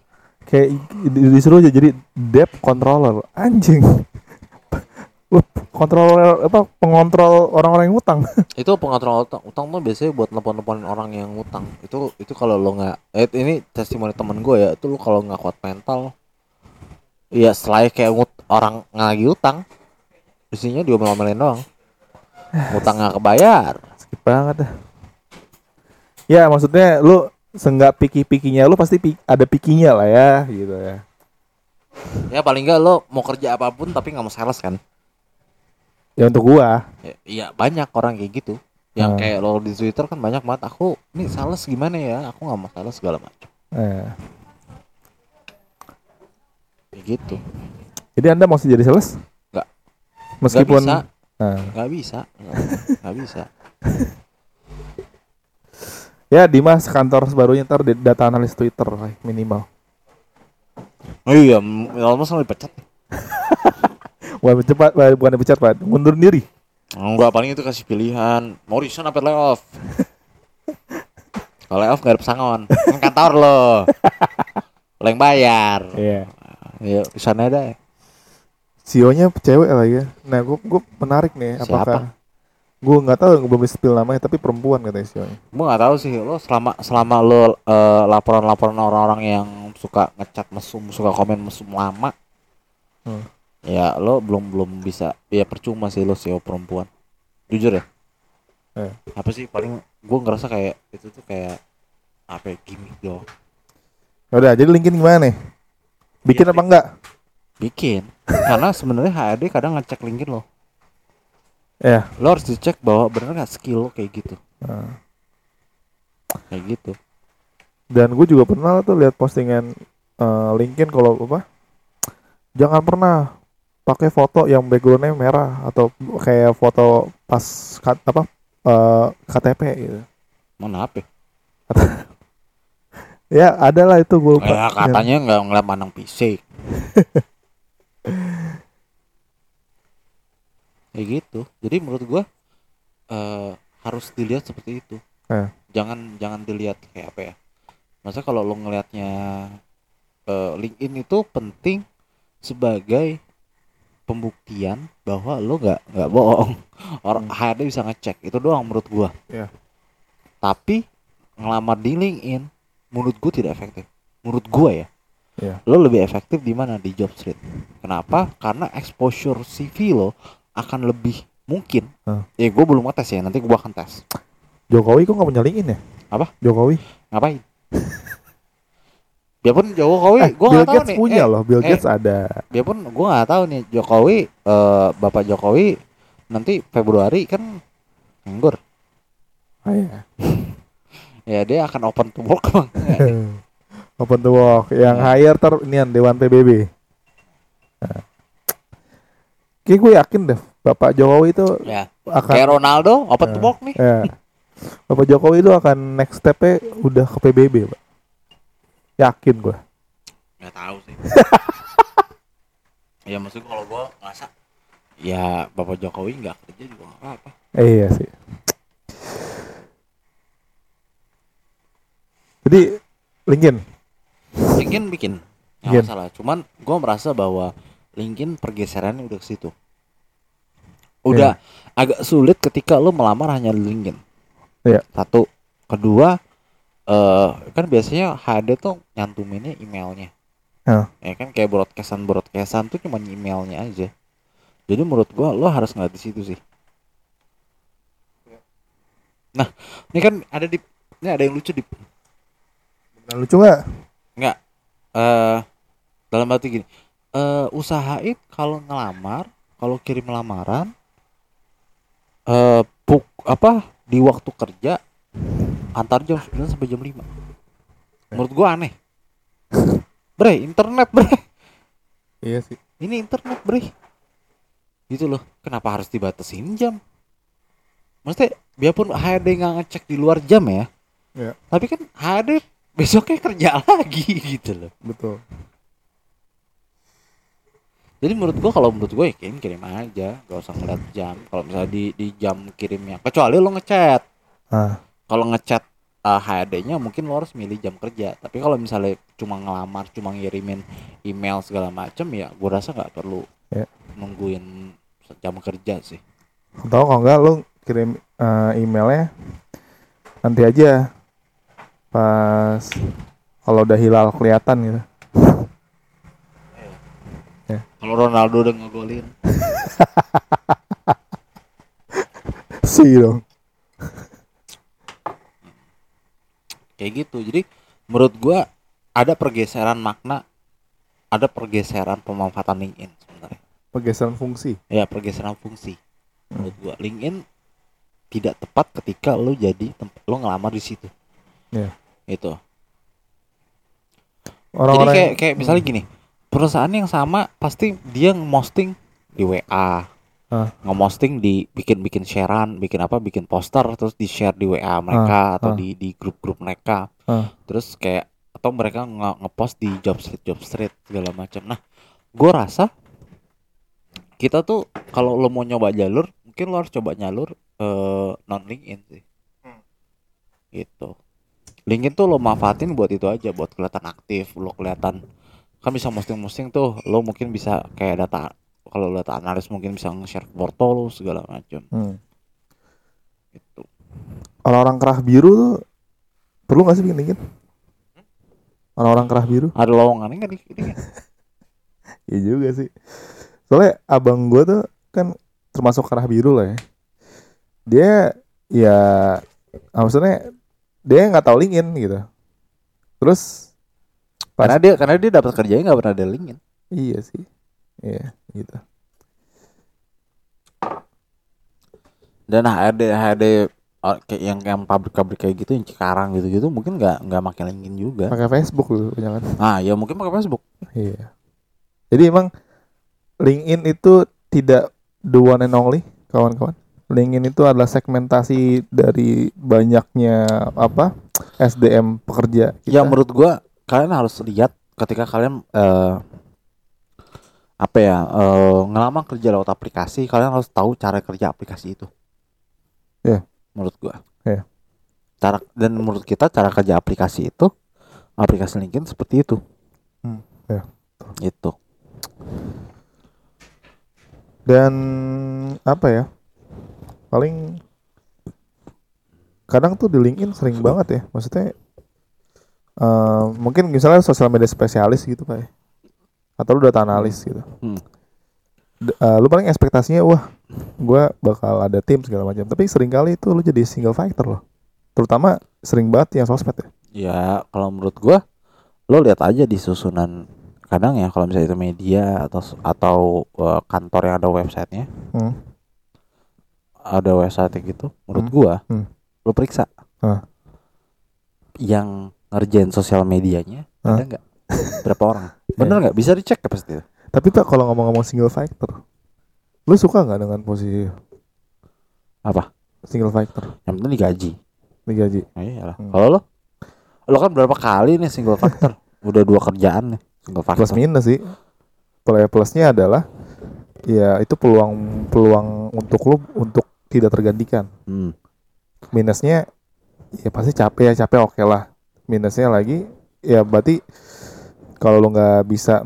kayak di- disuruh aja jadi debt controller anjing kontrol apa pengontrol orang-orang yang utang Itu pengontrol utang. Utang tuh biasanya buat telepon-teleponin orang yang utang. Itu itu kalau lo nggak eh, ini testimoni temen gue ya, itu lo kalau nggak kuat mental Iya, selain kayak ngut, orang lagi utang, isinya diomel-omelin doang. Utang nggak kebayar. Sakit banget dah. Ya maksudnya lu senggak piki-pikinya lu pasti pi- ada pikinya lah ya gitu ya. Ya paling nggak lo mau kerja apa pun tapi nggak mau sales kan? Ya untuk gua. Ya, iya banyak orang kayak gitu. Yang Hmm. kayak lo di Twitter kan banyak banget. Aku nih sales gimana ya? Aku nggak mau sales segala macam. Eh. Kayak gitu. Jadi anda masih jadi sales? Meskipun Nggak bisa. Nah, Nggak bisa. Nggak, bisa. ya Dimas kantor barunya ntar data analis Twitter lah, minimal. Oh iya, m- almost lo dipecat. Bukan cepat, bukan dipecat pak, mundur diri. Enggak, paling itu kasih pilihan. Mau resign apa layoff? Kalau layoff nggak ada pesangon. Kan kantor lo. Yang bayar. Iya. Ya, resign aja deh. CEO-nya cewek lah ya. Nah, gua gua menarik nih Siapa? apakah Gue nggak tahu belum spill namanya tapi perempuan katanya CEO-nya. Gue nggak tahu sih lo selama selama lo eh, laporan-laporan orang-orang yang suka ngecat mesum, suka komen mesum lama. Hmm. Ya lo belum belum bisa. Ya percuma sih lo CEO perempuan. Jujur ya. Eh. Apa sih paling gue ngerasa kayak itu tuh kayak apa ya, gimmick doang. Ya Udah, jadi linkin gimana nih? Bikin Iya, apa enggak? Bikin. Karena sebenarnya HRD kadang ngecek LinkedIn lo. Ya. Lo harus dicek bahwa bener nggak skill lo kayak gitu. Nah. Kayak gitu. Dan gue juga pernah tuh lihat postingan eh, LinkedIn kalau apa? Jangan pernah pakai foto yang backgroundnya merah atau kayak foto pas kat- apa eh, KTP gitu. Mana apa? Ya ada lah itu gue. Ya, katanya nggak ngeliat mandang fisik. Kayak gitu. Jadi menurut gua eh harus dilihat seperti itu. Eh. Jangan jangan dilihat kayak apa ya. Masa kalau lo ngelihatnya eh, LinkedIn itu penting sebagai pembuktian bahwa lo nggak nggak bohong. Orang HRD bisa ngecek itu doang menurut gua. Iya. Tapi ngelamar di LinkedIn menurut gua tidak efektif. Menurut gua ya Iya. lo lebih efektif di mana di job street. Kenapa? Karena exposure CV lo akan lebih mungkin. Hah. Ya gue belum ngetes ya, nanti gue akan tes. Jokowi kok nggak punya LinkedIn ya? Apa? Jokowi. Ngapain? Biarpun Jokowi, Eh, gue nggak tahu Gates nih. punya eh, loh, Bill eh. Gates ada. Biarpun gue nggak tahu nih Jokowi, eh, Bapak Jokowi nanti Februari kan nganggur. Ah, iya. Ya dia akan open to work bang. Open to work yang Iya. hire ter nian Dewan PBB. Nah. Kayak gue yakin deh Bapak Jokowi itu ya. akan Kayak Ronaldo open to Eh. work nih. ya. Bapak Jokowi itu akan next step-nya udah ke PBB, Pak. Yakin gue. Nggak tahu sih. ya maksud kalau gue ngerasa ya Bapak Jokowi nggak kerja juga nggak apa-apa. Eh, iya sih. Jadi LinkedIn. LinkedIn bikin nggak masalah cuman gue merasa bahwa LinkedIn pergeserannya udah ke situ udah agak sulit ketika lo melamar hanya di LinkedIn Iya. satu kedua eh kan biasanya HD tuh nyantuminnya emailnya Heeh. ya kan kayak broadcastan broadcastan tuh cuma emailnya aja jadi menurut gua lo harus ngeliat di situ sih nah ini kan ada di ini ada yang lucu di Nah, lucu nggak? Enggak. Eh dalam arti gini, eh usahain kalau ngelamar, kalau kirim lamaran eh puk apa di waktu kerja antar jam 9 sampai jam 5. Menurut gua aneh. Bre, internet, bre. Iya sih. Ini internet, bre. Gitu loh. Kenapa harus dibatasin jam? Maksudnya biarpun HRD nggak ngecek di luar jam ya. Iya. Tapi kan HRD besoknya kerja lagi gitu loh. Betul. Jadi menurut gua kalau menurut gua ya kirim kirim aja, gak usah ngeliat jam. Kalau misalnya di di jam kirimnya, kecuali lo ngechat. Ah. Kalau ngechat uh, HRD-nya mungkin lo harus milih jam kerja. Tapi kalau misalnya cuma ngelamar, cuma ngirimin email segala macem ya, gua rasa nggak perlu Ya. nungguin jam kerja sih. Atau kalau enggak lu kirim eh, emailnya nanti aja pas kalau udah hilal kelihatan gitu. Kalau Ronaldo udah ngegolin, Sih dong. kayak gitu. Jadi menurut gua ada pergeseran makna, ada pergeseran pemanfaatan LinkedIn sebenarnya. Pergeseran fungsi. Ya pergeseran fungsi. Menurut gua LinkedIn tidak tepat ketika lo jadi temp- lo ngelamar di situ. Iya. Itu. Jadi Orang-orang kayak yang- kayak misalnya gini, perusahaan yang sama pasti dia nge-posting di WA. Ah. Nge-posting di bikin-bikin sharean, bikin apa, bikin poster terus di-share di WA mereka atau ah. di di grup-grup mereka. Ah. Terus kayak atau mereka nge- nge-post di job street job street segala macam. Nah, gua rasa kita tuh kalau lo mau nyoba jalur, mungkin lo harus coba jalur eh, non LinkedIn sih. Gitu. LinkedIn tuh lo manfaatin buat itu aja, buat kelihatan aktif, lo kelihatan kan bisa posting-posting tuh, lo mungkin bisa kayak data kalau data analis mungkin bisa nge-share foto lo segala macam Hmm. gitu. Orang-orang kerah biru tuh perlu gak sih bikin LinkedIn? Orang-orang kerah biru? Ada lowongannya nggak di ini nggak? Iya juga sih. Soalnya abang gue tuh kan termasuk kerah biru lah ya. Dia ya maksudnya dia nggak tahu LinkedIn gitu. Terus Karena dia karena dia dapat kerjanya nggak pernah ada LinkedIn. iya sih. Iya gitu. Dan HRD HRD kayak yang yang pabrik-pabrik kayak gitu yang Cikarang gitu-gitu mungkin nggak nggak makin LinkedIn juga. Pakai Facebook lu kan. Ah ya mungkin pakai Facebook. Iya. Jadi emang LinkedIn itu tidak the one and only kawan-kawan. LinkedIn itu adalah segmentasi dari banyaknya apa SDM pekerja kita. Ya menurut gua kalian harus lihat ketika kalian eh, apa ya eh, ngelamar kerja lewat aplikasi kalian harus tahu cara kerja aplikasi itu. Iya. Menurut gua. Iya. Cara dan menurut kita cara kerja aplikasi itu aplikasi LinkedIn seperti itu. Hmm, iya. Itu. Dan apa ya? Paling kadang tuh di LinkedIn sering banget ya. Maksudnya eh, mungkin misalnya sosial media spesialis gitu pak ya. Atau lu data analis gitu. Hmm. D- eh, lu paling ekspektasinya wah gua bakal ada tim segala macam. Tapi sering kali itu lu jadi single fighter loh. Terutama sering banget yang sosmed ya. Ya kalau menurut gua lo lihat aja di susunan kadang ya kalau misalnya itu media atau atau eh, kantor yang ada websitenya Hmm. ada website gitu menurut Hmm. gua Hmm. lo periksa Ah. yang ngerjain sosial medianya Ah. ada nggak? Berapa orang? Bener nggak? Bisa dicek ya pasti Tapi tak kalau ngomong-ngomong single fighter, lu suka nggak dengan posisi apa? single fighter yang penting digaji. Digaji? nah, iyalah. Hmm. kalau lo lo kan berapa kali nih single factor? Udah dua kerjaan nih single factor. Plus minus sih. Plus plusnya adalah ya itu peluang peluang untuk lu untuk tidak tergantikan. Hmm. minusnya ya pasti capek ya capek oke lah minusnya lagi ya berarti kalau lu nggak bisa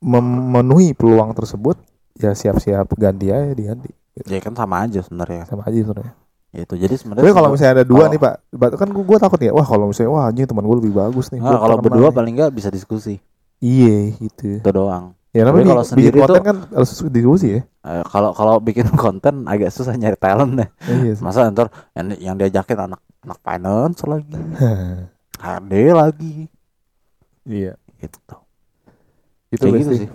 memenuhi peluang tersebut ya siap-siap ganti aja diganti ya kan sama aja sebenarnya. Sama aja sebenarnya. Itu jadi sebenarnya kalau misalnya ada dua kalau- nih pak kan gua, gua takut ya wah kalau misalnya wah anjing teman gue lebih bagus nih Nah, gua kalau berdua nih. paling nggak bisa diskusi. Iya gitu. Itu doang. Ya Tapi namanya kalau di- sendiri konten tuh- kan harus diskusi ya. Eh, kalau kalau bikin konten agak susah nyari talent deh iya sih. masa ntar yang, yang diajakin anak anak finance lagi HRD lagi iya gitu itu kayak gitu sih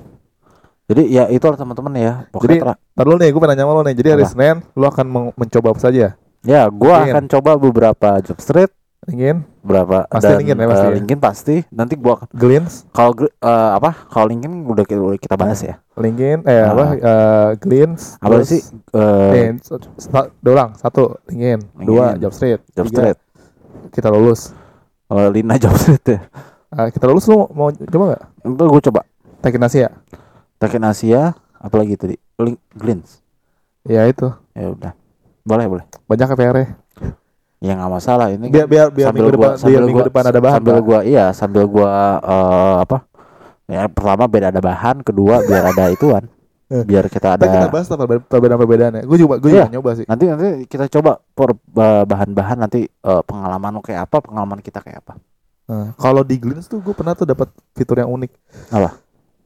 jadi ya itu lah teman-teman ya Jadi- pokoknya dulu nih, gue pengen nanya sama lo nih. Jadi hari Apa? Senin, lo akan mencoba apa saja? ya LinkedIn. akan coba beberapa job street Ingin, berapa Pasti dan LinkedIn ya, eh, pasti ya? LinkedIn pasti nanti gua akan Glints, kalau eh, apa kalau LinkedIn udah kita, udah kita bahas ya LinkedIn, eh Ah. apa? eh, Glints, apa terus- sih eh, Eh, dua orang, satu LinkedIn, dua. Job Street, job tiga, street kita lulus. Oh, Lina job street ya Ah, kita lulus lo mau, coba nggak? itu gue coba Tekin Asia. Tekken Asia apalagi tadi Link Glints Ya itu. ya udah boleh boleh Banyak KPR -nya. ya nggak masalah ini Biar biar biar sambil minggu gua depan biar sambil minggu gua depan ada bahan. sambil gua iya sambil gua eh, apa ya pertama biar ada bahan kedua biar ada ituan. biar kita Ntar kita ada bahas lah perbedaan perbedaan perbedaannya. Gue juga gue Iya. juga nyoba sih. nanti nanti kita coba per ba- bahan-bahan nanti eh, pengalaman lo kayak apa pengalaman kita kayak apa Nah, kalau di Glints tuh gue pernah tuh dapat fitur yang unik. Apa?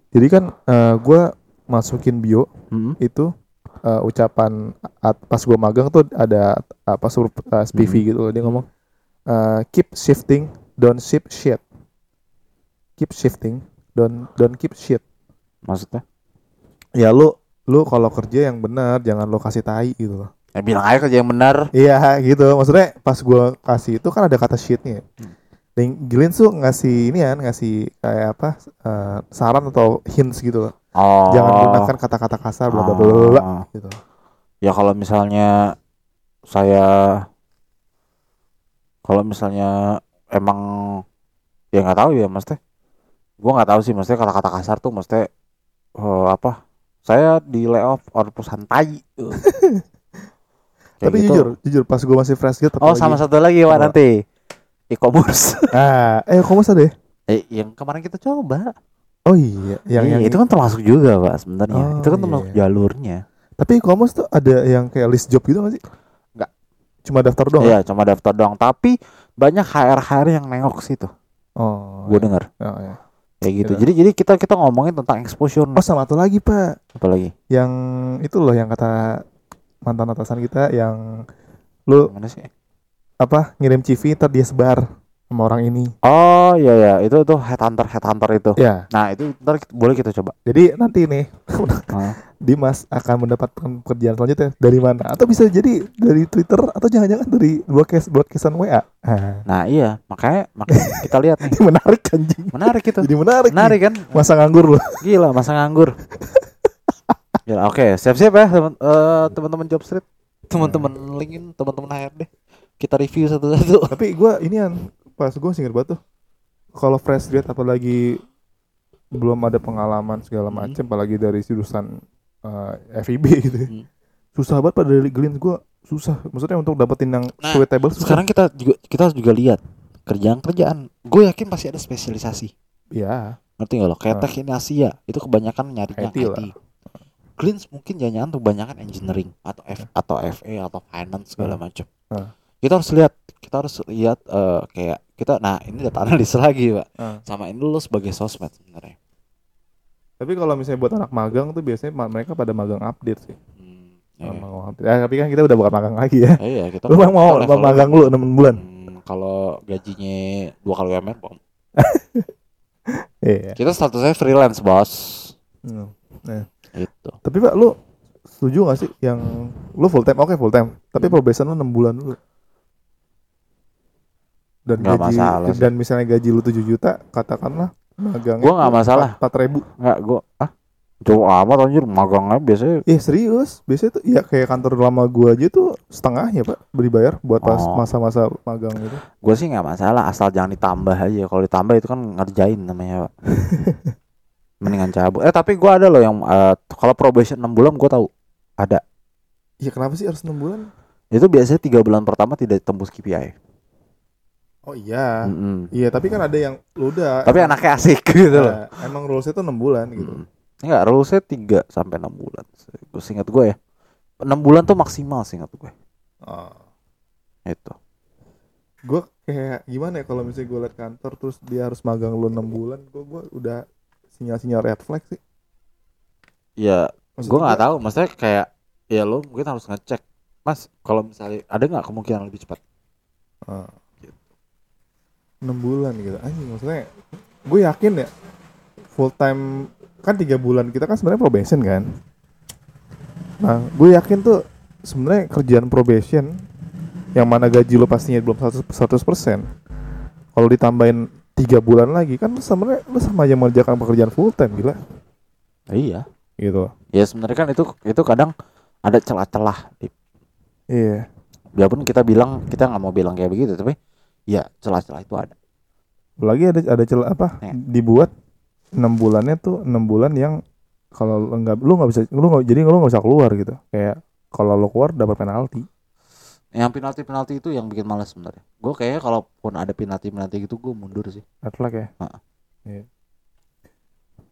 Jadi kan eh, gue masukin bio Hmm. itu eh, ucapan at- pas gue magang tuh ada apa suruh eh, SPV Hmm. gitu dia ngomong eh, keep shifting don't shift shit. Keep shifting don't don't keep shit. maksudnya Ya lu lu kalau kerja yang benar jangan lo kasih tai gitu loh. ya bilang aja kerja yang benar Iya gitu. Maksudnya pas gua kasih itu kan ada kata shitnya. Hmm. Dan Gillian tuh ngasih ini kan ngasih kayak apa eh, saran atau hints gitu loh. oh Jangan gunakan kata-kata kasar bla bla bla bla, Oh. gitu. ya kalau misalnya saya kalau misalnya emang ya nggak tahu ya mesti gua nggak tahu sih mesti kata-kata kasar tuh mesti eh, apa saya di layoff oleh perusahaan tai Tapi gitu. jujur, jujur pas gua masih fresh gitu oh sama satu lagi pak Apa? nanti e-commerce Ah, eh kok masa deh? eh, yang kemarin kita coba Oh iya, yang Iya, yang itu kan termasuk juga pak sebenarnya Oh, itu kan iya, termasuk iya. jalurnya Tapi e-commerce tuh ada yang kayak list job gitu gak sih? Nggak. Cuma daftar doang. Iya cuma daftar doang tapi banyak HR HR yang nengok situ Oh. gue iya. dengar Oh, iya. Kayak gitu Gitu. jadi jadi kita kita ngomongin tentang exposure Oh, sama satu lagi, Pak. apalagi Yang itu loh yang kata mantan atasan kita yang lu Gimana sih? apa ngirim CV ntar dia sebar sama orang ini. Oh iya ya, itu tuh headhunter headhunter itu. Ya, Nah itu ntar kita- boleh kita coba. jadi nanti nih? Dimas akan mendapatkan pekerjaan selanjutnya dari mana? Atau bisa jadi dari Twitter atau jangan-jangan dari broadcast broadcastan WA. Ah, Nah iya, makanya makanya kita lihat nih. menarik anjing. Menarik itu. Jadi menarik. Menarik nih. kan? Masa nganggur loh. Gila masa nganggur. Gila, oke, siap-siap ya teman eh, teman-teman job street, teman-teman linkin, teman-teman HRD. Kita review satu-satu. Tapi gua ini yang pas gua singkat banget tuh. Kalau fresh grade apalagi belum ada pengalaman segala Hmm. macam apalagi dari jurusan eh, FIB gitu. ya. Hmm. Susah banget pada dari Glint gua susah. Maksudnya untuk dapetin yang Nah, suitable susah. Sekarang kita juga kita juga lihat kerjaan-kerjaan. Gue yakin pasti ada spesialisasi. ya, Ngerti gak lo? Kayak Ah. Tech ini Asia itu kebanyakan nyarinya IT IT. Cleans mungkin jangan tuh kebanyakan engineering atau F atau FA atau finance segala Ah. macam. Ah. Kita harus lihat, kita harus lihat eh, kayak kita nah ini data analis lagi, Pak. Ah. Sama ini lo sebagai sosmed sebenarnya. Tapi kalau misalnya buat anak magang tuh biasanya mereka pada magang update sih. Hmm, iya. magang update. Ya, tapi kan kita udah bukan magang lagi ya. Eh, iya, kita Lu mau level- magang lu 6 bulan. Hmm, kalau gajinya dua kali UMR, Bang. Iya. Kita statusnya freelance, Bos. Hmm. Itu. Tapi Pak lu setuju gak sih yang lu full time oke full time tapi Hmm. probation lu 6 bulan dulu dan Nggak gaji masalah sih. dan misalnya gaji lu 7 juta katakanlah magangnya Gua nggak masalah. empat- ribu. Enggak, gua ah Jauh amat anjir magangnya biasanya. Eh serius. Biasanya tuh ya kayak kantor lama gua aja tuh setengahnya pak beri bayar buat pas Oh. masa-masa magang itu gue sih nggak masalah asal jangan ditambah aja. Kalau ditambah itu kan ngerjain namanya pak. Mendingan cabut. Eh tapi gua ada loh yang eh, kalau probation 6 bulan gua tahu. Ada. Iya kenapa sih harus 6 bulan? Itu biasanya tiga bulan pertama tidak tembus KPI oh iya. Mm-mm. iya tapi kan ada yang lu udah tapi anaknya asik gitu loh. Nah, emang rulesnya tuh 6 bulan gitu. Mm. enggak rulesnya 3 sampai 6 bulan. Gue singkat gue ya 6 bulan tuh maksimal singkat gue oh. itu. Gue kayak gimana ya kalau misalnya gue liat kantor terus dia harus magang lu 6 bulan gue gua udah sinyal-sinyal red flag sih. Ya gue nggak tahu. Maksudnya kayak ya lo mungkin harus ngecek. Mas kalau misalnya ada nggak kemungkinan lebih cepat? Ah, 6 bulan gitu. Anjing maksudnya gue yakin ya full time kan tiga bulan kita kan sebenarnya probation kan. Nah gue yakin tuh sebenarnya kerjaan probation yang mana gaji lo pastinya belum 100 100% kalau ditambahin tiga bulan lagi kan sebenarnya lu sama aja mengerjakan pekerjaan full time gila. Iya. Gitu. Ya sebenarnya kan itu itu kadang ada celah-celah iya. Biarpun kita bilang kita nggak mau bilang kayak begitu tapi ya celah-celah itu ada lagi ada ada celah apa Ya. dibuat enam bulannya tuh enam bulan yang kalau lu nggak lu nggak bisa lu nggak jadi lu nggak bisa keluar gitu kayak kalau lu keluar dapat penalti Yang penalti penalti itu yang bikin males sebenarnya. Gue kayaknya kalaupun ada penalti penalti gitu gue mundur sih. flag ya. Iya.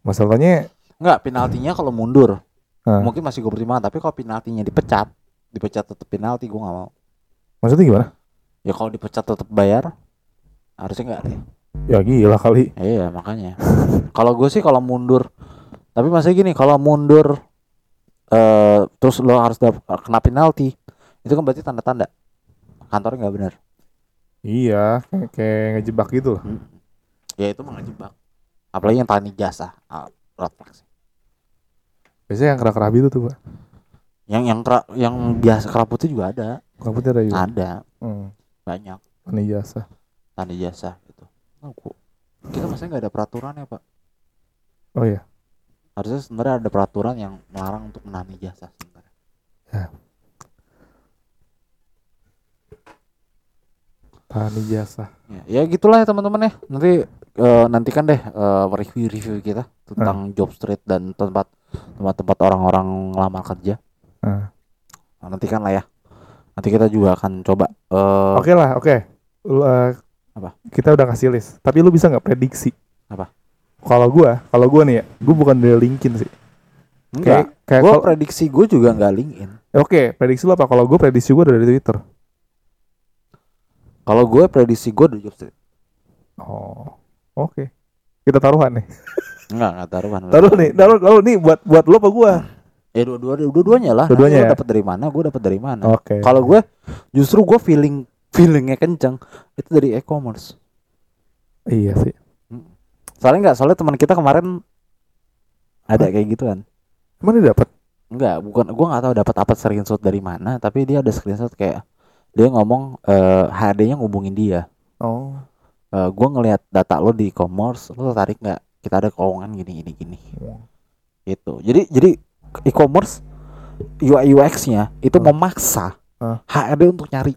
masalahnya Enggak, penaltinya kalau mundur ah, mungkin masih gue pertimbangkan. Tapi kalau penaltinya dipecat, dipecat tetap penalti gue nggak mau. maksudnya gimana Ya kalau dipecat tetap bayar, harusnya nggak deh. ya gila kali Iya makanya. kalau gue sih kalau mundur, tapi masih gini kalau mundur eh terus lo harus dap- kena penalti, itu kan berarti tanda-tanda kantornya nggak benar. iya kayak, ngejebak gitu loh Ya itu mah ngejebak. Apalagi yang tani jasa, ah, sih. biasanya yang kerak kerabi itu tuh pak Yang yang kera- yang biasa keraputnya juga ada, rambutnya ada juga ada hmm. Banyak Tani jasa tani jasa gitu. Oh, kok kita masih nggak ada peraturan ya pak? oh iya Harusnya sebenarnya ada peraturan yang melarang untuk menani jasa sebenarnya. Tani jasa Ya, ya gitulah ya teman-teman ya. Nanti eh, nantikan deh eh, review-review kita tentang job street dan tempat tempat-tempat orang-orang ngelamar kerja. Ah. Nah, nantikan lah ya. Nanti kita juga akan coba eh Oke lah, oke. Lu, eh, Apa? Kita udah kasih list. Tapi lu bisa nggak prediksi? Apa? Kalau gua, kalau gua nih ya, gua bukan dari LinkedIn sih. enggak. Kayak, kayak Gue kalau- prediksi gue juga nggak LinkedIn. Oke, prediksi lu apa? Kalau gua prediksi gua dari Twitter. Kalau gue prediksi gue di job street. Oh, oke. Kita taruhan nih. Enggak, enggak taruhan. Taruh nih, taruh, taruh nih buat buat lu apa gua? Ya dua-dua dua-duanya lah. Dua-duanya Nanti lu ya? dapat dari mana? Gue dapat dari mana? Oke. Kalau gue justru gue feeling feelingnya kencang itu dari e-commerce. Iya sih. Soalnya enggak, soalnya teman kita kemarin ada kayak gituan. Emang dia dapat? Enggak, bukan gua nggak tahu dapat apa screenshot dari mana, tapi dia ada screenshot kayak dia ngomong eh HRD-nya ngubungin dia. Oh. Eh gua ngelihat data lo di e-commerce, lo tertarik nggak? Kita ada keuangan gini gini gini. Gitu. Jadi jadi e-commerce UI UX-nya itu Hmm. memaksa Hmm. HRD untuk nyari.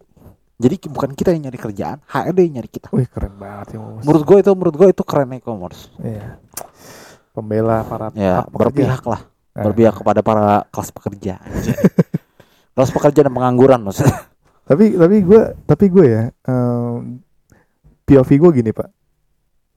Jadi bukan kita yang nyari kerjaan, HRD yang nyari kita. Wih, keren banget ya. Menurut gue itu menurut gue itu keren e-commerce. Iya. Pembela para Ya, pekerja. berpihak lah, Ah. berpihak kepada para kelas pekerja. kelas pekerja dan pengangguran maksudnya. tapi tapi gue tapi gue ya em, POV gue gini pak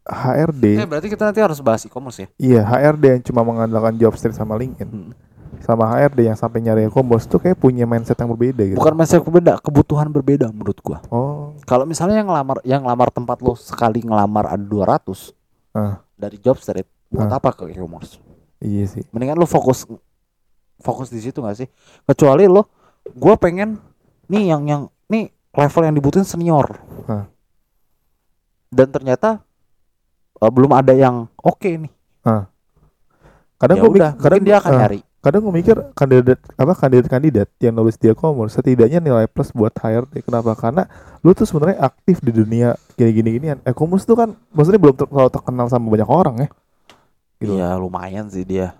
HRD Eh, berarti kita nanti harus bahas e-commerce ya? iya HRD yang cuma mengandalkan job street sama LinkedIn Hmm. Sama HRD yang sampai nyari e-commerce tuh kayak punya mindset yang berbeda gitu Bukan mindset berbeda, kebutuhan berbeda menurut gua. oh Kalau misalnya yang ngelamar yang ngelamar tempat lo sekali ngelamar ada 200 Ah. dari job street, buat Ah. apa ke e-commerce? iya sih Mendingan lo fokus fokus di situ gak sih? Kecuali lo gua pengen nih yang yang nih level yang dibutuhin senior. Ah. Dan ternyata eh, belum ada yang oke nih. kadang Ya gue udah, kadang dia akan ah, nyari. Kadang gue mikir kandidat apa kandidat-kandidat yang nulis di e-commerce setidaknya nilai plus buat HRD kenapa karena lu tuh sebenarnya aktif di dunia gini-gini ginian e-commerce tuh kan maksudnya belum ter- terlalu terkenal sama banyak orang ya gitu. Iya lumayan sih dia.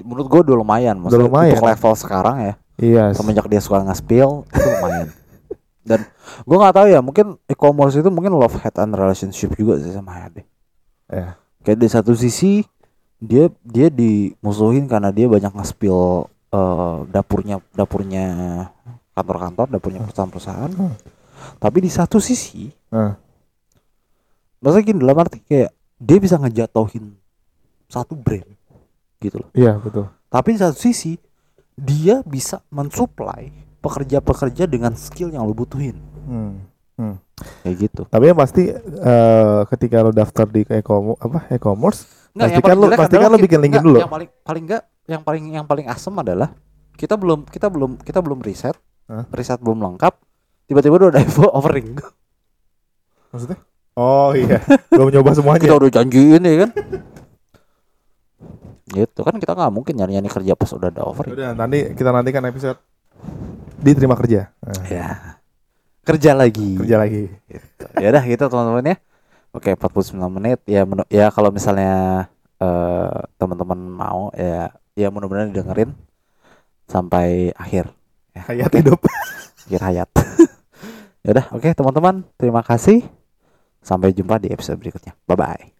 Menurut gua udah lumayan. Maksudnya lumayan. Untuk level sekarang ya. iya semenjak dia suka nge-spill itu lumayan dan gue nggak tahu ya mungkin e-commerce itu mungkin love hate and relationship juga sih sama HRD Ya. kayak di satu sisi dia dia dimusuhin karena dia banyak nge-spill eh, dapurnya dapurnya kantor-kantor dapurnya perusahaan-perusahaan Hmm. tapi di satu sisi Hmm. maksudnya gini dalam arti kayak dia bisa ngejatohin satu brand gitu loh iya betul tapi di satu sisi dia bisa mensuplai pekerja-pekerja dengan skill yang lo butuhin Hmm. kayak gitu. Tapi yang pasti eh, ketika lo daftar di e-commerce apa e-commerce, Pastikan lu- pastikan lu bikin LinkedIn dulu. Yang paling paling enggak yang paling yang paling asem adalah kita belum kita belum kita belum riset, Hah? riset belum lengkap, tiba-tiba udah ada offering. maksudnya? Oh iya, belum nyoba semuanya. kita udah janjiin ya kan. gitu kan kita nggak mungkin nyari-nyari kerja pas udah ada offering. Udah nanti kita nantikan episode diterima kerja. Nah, Ya. Kerja lagi. kerja lagi. ya udah gitu teman-teman ya oke 49 menit. Ya menu- ya kalau misalnya eh, teman-teman mau ya ya mudah-mudahan didengerin sampai akhir Hayat hidup. akhir hayat. Ya udah oke teman-teman terima kasih. Sampai jumpa di episode berikutnya. Bye bye